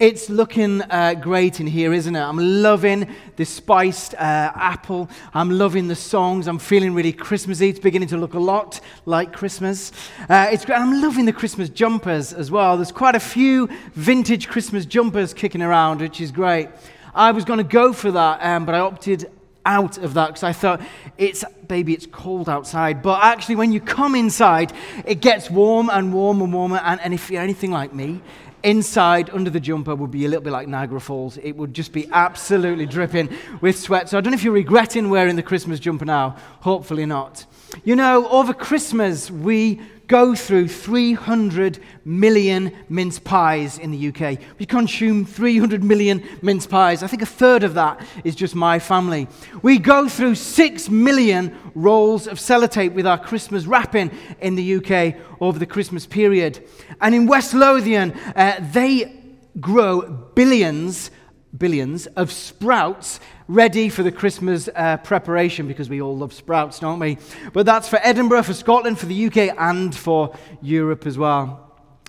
It's looking uh, great in here, isn't it? I'm loving the spiced uh, apple. I'm loving the songs. I'm feeling really Christmassy. It's beginning to look a lot like Christmas. Uh, it's great. I'm loving the Christmas jumpers as well. There's quite a few vintage Christmas jumpers kicking around, which is great. I was going to go for that, um, but I opted out of that because I thought it's baby it's cold outside but actually when you come inside it gets warm and warm and warmer and, and if you're anything like me inside under the jumper would be a little bit like Niagara Falls. It would just be absolutely dripping with sweat. So I don't know if you're regretting wearing the Christmas jumper now. Hopefully not. You know, over Christmas, we go through 300 million mince pies in the UK. We consume 300 million mince pies. I think a third of that is just my family. We go through 6 million rolls of sellotape with our Christmas wrapping in the UK over the Christmas period. And in West Lothian, uh, they grow billions billions of sprouts ready for the Christmas uh, preparation because we all love sprouts, don't we? But that's for Edinburgh, for Scotland, for the UK, and for Europe as well.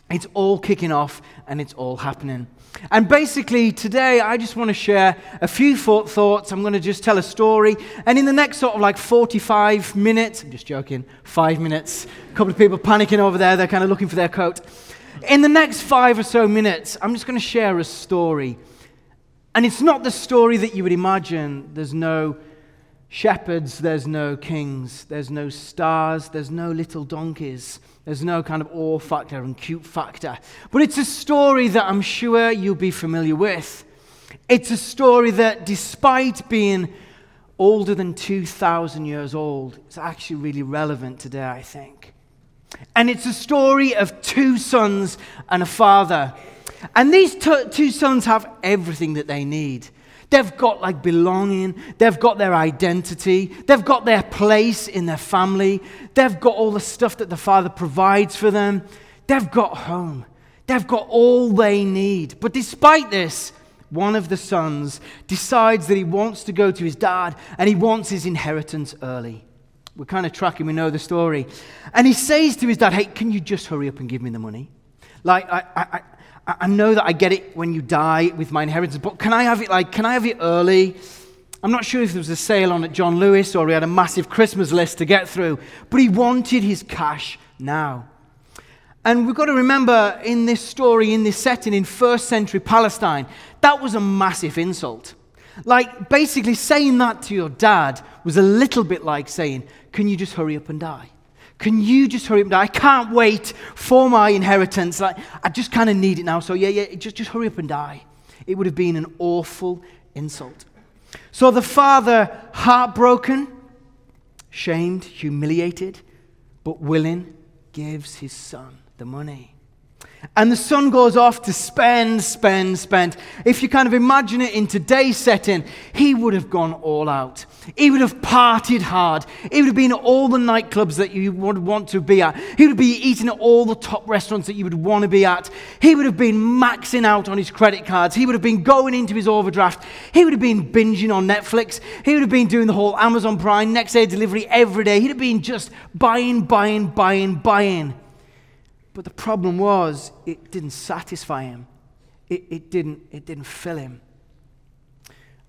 It's all kicking off and it's all happening. And basically, today I just want to share a few thoughts. I'm going to just tell a story. And in the next sort of like 45 minutes, I'm just joking, five minutes, a couple of people panicking over there, they're kind of looking for their coat. In the next five or so minutes, I'm just going to share a story and it's not the story that you would imagine. There's no shepherds, there's no kings, there's no stars, there's no little donkeys, there's no kind of awe factor and cute factor. But it's a story that I'm sure you'll be familiar with. It's a story that, despite being older than 2,000 years old, it's actually really relevant today, I think. And it's a story of two sons and a father and these two sons have everything that they need. They've got like belonging, they've got their identity, they've got their place in their family, they've got all the stuff that the father provides for them, they've got home, they've got all they need. But despite this, one of the sons decides that he wants to go to his dad and he wants his inheritance early. We're kind of tracking, we know the story. And he says to his dad, Hey, can you just hurry up and give me the money? Like, I, I, I know that I get it when you die with my inheritance, but can I have it like, can I have it early? I'm not sure if there was a sale on at John Lewis or he had a massive Christmas list to get through, but he wanted his cash now. And we've got to remember in this story, in this setting in first century Palestine, that was a massive insult. Like, basically, saying that to your dad was a little bit like saying, Can you just hurry up and die? Can you just hurry up? And die? I can't wait for my inheritance. Like, I just kind of need it now. So, yeah, yeah, just, just hurry up and die. It would have been an awful insult. So the father, heartbroken, shamed, humiliated, but willing, gives his son the money. And the son goes off to spend, spend, spend. If you kind of imagine it in today's setting, he would have gone all out. He would have partied hard. He would have been at all the nightclubs that you would want to be at. He would be eating at all the top restaurants that you would want to be at. He would have been maxing out on his credit cards. He would have been going into his overdraft. He would have been binging on Netflix. He would have been doing the whole Amazon Prime next day delivery every day. He'd have been just buying, buying, buying, buying. But the problem was, it didn't satisfy him. It, it, didn't, it didn't fill him.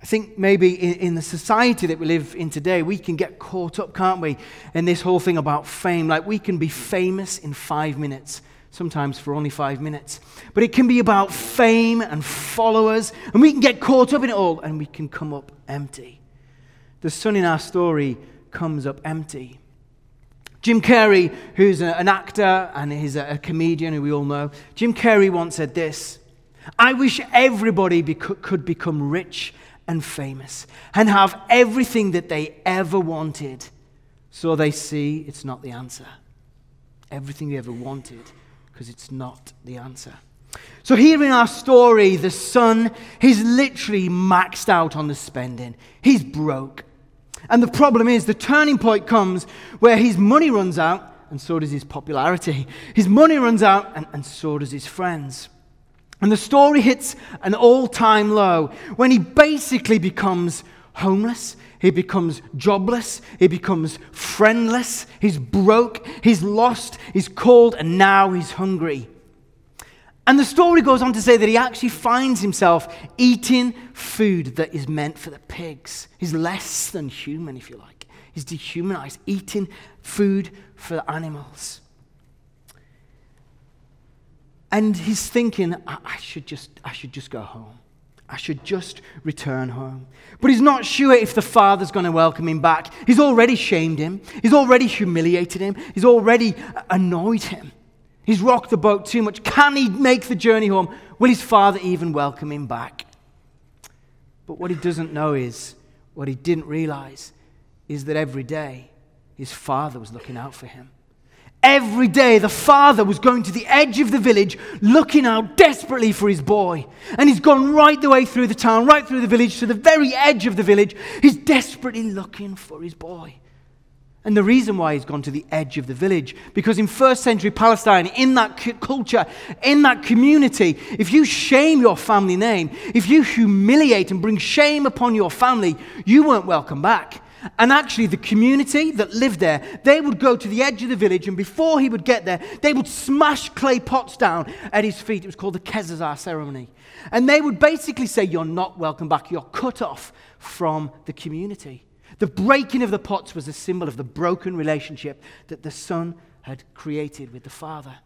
I think maybe in, in, the society that we live in today, we can get caught up, can't we, in this whole thing about fame. Like we can be famous in five minutes, sometimes for only five minutes. But it can be about fame and followers, and we can get caught up in it all, and we can come up empty. The son in our story comes up empty. Jim Carrey, who's an actor and he's a comedian who we all know, Jim Carrey once said this I wish everybody could become rich and famous and have everything that they ever wanted so they see it's not the answer. Everything they ever wanted because it's not the answer. So, here in our story, the son, he's literally maxed out on the spending. He's broke. And the problem is, the turning point comes where his money runs out, and so does his popularity. His money runs out, and, and so does his friends. And the story hits an all time low when he basically becomes homeless, he becomes jobless, he becomes friendless, he's broke, he's lost, he's cold, and now he's hungry. And the story goes on to say that he actually finds himself eating food that is meant for the pigs. He's less than human, if you like. He's dehumanized, eating food for the animals. And he's thinking, I, I, should just, I should just go home. I should just return home. But he's not sure if the father's going to welcome him back. He's already shamed him. He's already humiliated him. He's already uh, annoyed him. He's rocked the boat too much. Can he make the journey home? Will his father even welcome him back? But what he doesn't know is, what he didn't realize, is that every day his father was looking out for him. Every day, the father was going to the edge of the village, looking out desperately for his boy. And he's gone right the way through the town, right through the village, to the very edge of the village. He's desperately looking for his boy. And the reason why he's gone to the edge of the village, because in first century Palestine, in that culture, in that community, if you shame your family name, if you humiliate and bring shame upon your family, you weren't welcome back. And actually, the community that lived there, they would go to the edge of the village, and before he would get there, they would smash clay pots down at his feet. It was called the Kezazah ceremony. And they would basically say, You're not welcome back. You're cut off from the community. The breaking of the pots was a symbol of the broken relationship that the son had created with the father.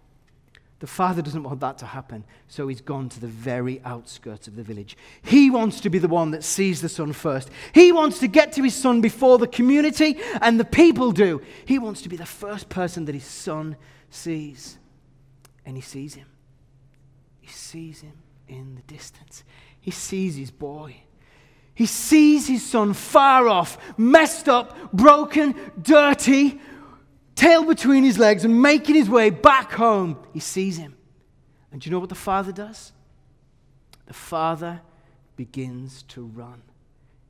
The father doesn't want that to happen, so he's gone to the very outskirts of the village. He wants to be the one that sees the son first. He wants to get to his son before the community and the people do. He wants to be the first person that his son sees. And he sees him. He sees him in the distance. He sees his boy. He sees his son far off, messed up, broken, dirty, tail between his legs and making his way back home, he sees him. And do you know what the father does? The father begins to run.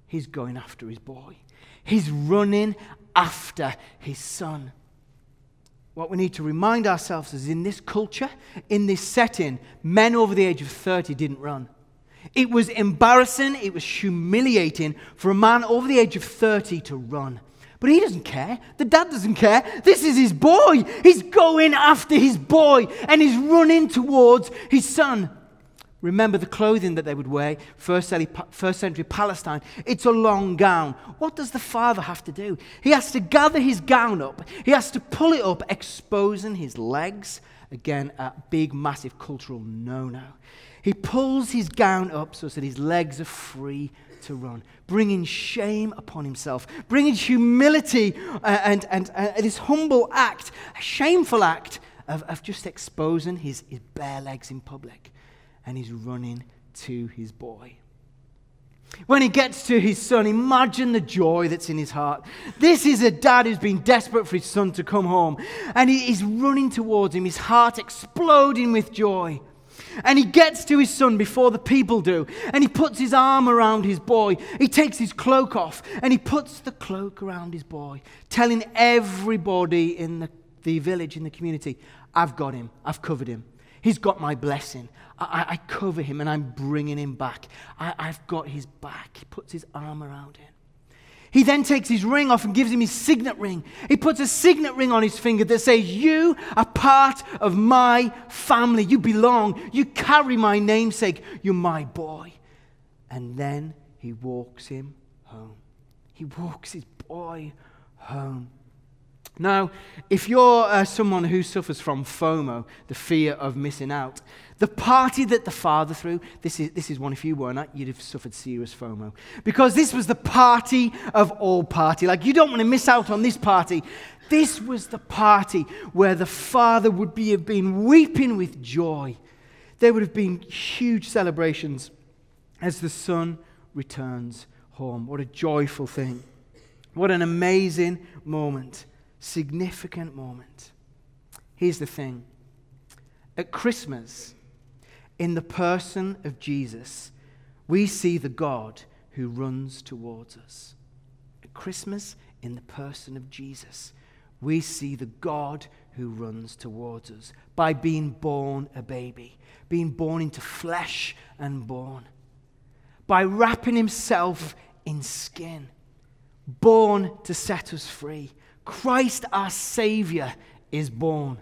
He's going after his boy, he's running after his son. What we need to remind ourselves is in this culture, in this setting, men over the age of 30 didn't run. It was embarrassing, it was humiliating for a man over the age of 30 to run. But he doesn't care. The dad doesn't care. This is his boy. He's going after his boy and he's running towards his son. Remember the clothing that they would wear, first century Palestine. It's a long gown. What does the father have to do? He has to gather his gown up, he has to pull it up, exposing his legs. Again, a big, massive cultural no no. He pulls his gown up so that his legs are free to run, bringing shame upon himself, bringing humility uh, and, and, and uh, this humble act, a shameful act of, of just exposing his, his bare legs in public. And he's running to his boy. When he gets to his son, imagine the joy that's in his heart. This is a dad who's been desperate for his son to come home. And he is running towards him, his heart exploding with joy. And he gets to his son before the people do. And he puts his arm around his boy. He takes his cloak off and he puts the cloak around his boy, telling everybody in the, the village, in the community, I've got him. I've covered him. He's got my blessing. I, I cover him and I'm bringing him back. I, I've got his back. He puts his arm around him. He then takes his ring off and gives him his signet ring. He puts a signet ring on his finger that says, You are part of my family. You belong. You carry my namesake. You're my boy. And then he walks him home. He walks his boy home. Now, if you're uh, someone who suffers from FOMO, the fear of missing out, the party that the father threw, this is, this is one if you weren't, you'd have suffered serious FOMO. Because this was the party of all party. Like, you don't want to miss out on this party. This was the party where the father would be, have been weeping with joy. There would have been huge celebrations as the son returns home. What a joyful thing. What an amazing moment significant moment. Here's the thing at Christmas, in the person of Jesus, we see the God who runs towards us. At Christmas, in the person of Jesus, we see the God who runs towards us by being born a baby, being born into flesh and bone, by wrapping himself in skin, born to set us free, Christ our Savior is born.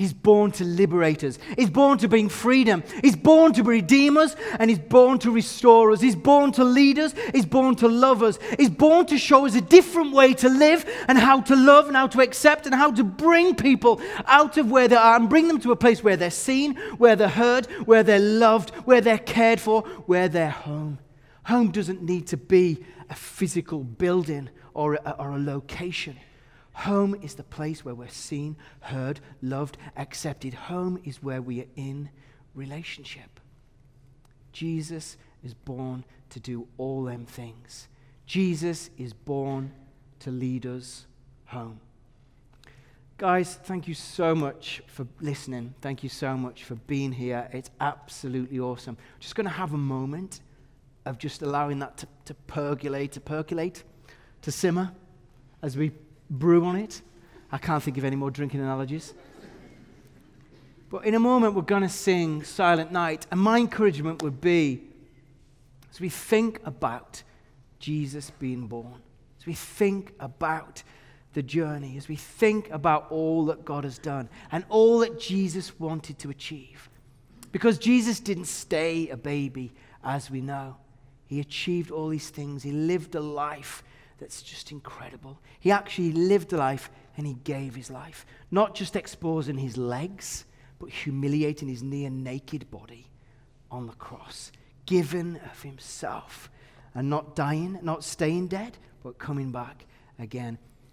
He's born to liberate us. He's born to bring freedom. He's born to redeem us and he's born to restore us. He's born to lead us. He's born to love us. He's born to show us a different way to live and how to love and how to accept and how to bring people out of where they are and bring them to a place where they're seen, where they're heard, where they're loved, where they're cared for, where they're home. Home doesn't need to be a physical building or a, or a location. Home is the place where we're seen, heard, loved, accepted. Home is where we are in relationship. Jesus is born to do all them things. Jesus is born to lead us home. Guys, thank you so much for listening. Thank you so much for being here. It's absolutely awesome. Just going to have a moment of just allowing that to, to percolate, to percolate, to simmer as we brew on it. I can't think of any more drinking analogies. But in a moment, we're going to sing Silent Night. And my encouragement would be as we think about Jesus being born, as we think about the journey, as we think about all that God has done and all that Jesus wanted to achieve. Because Jesus didn't stay a baby, as we know. He achieved all these things. He lived a life that's just incredible. He actually lived a life and he gave his life, not just exposing his legs, but humiliating his near naked body on the cross, given of himself, and not dying, not staying dead, but coming back again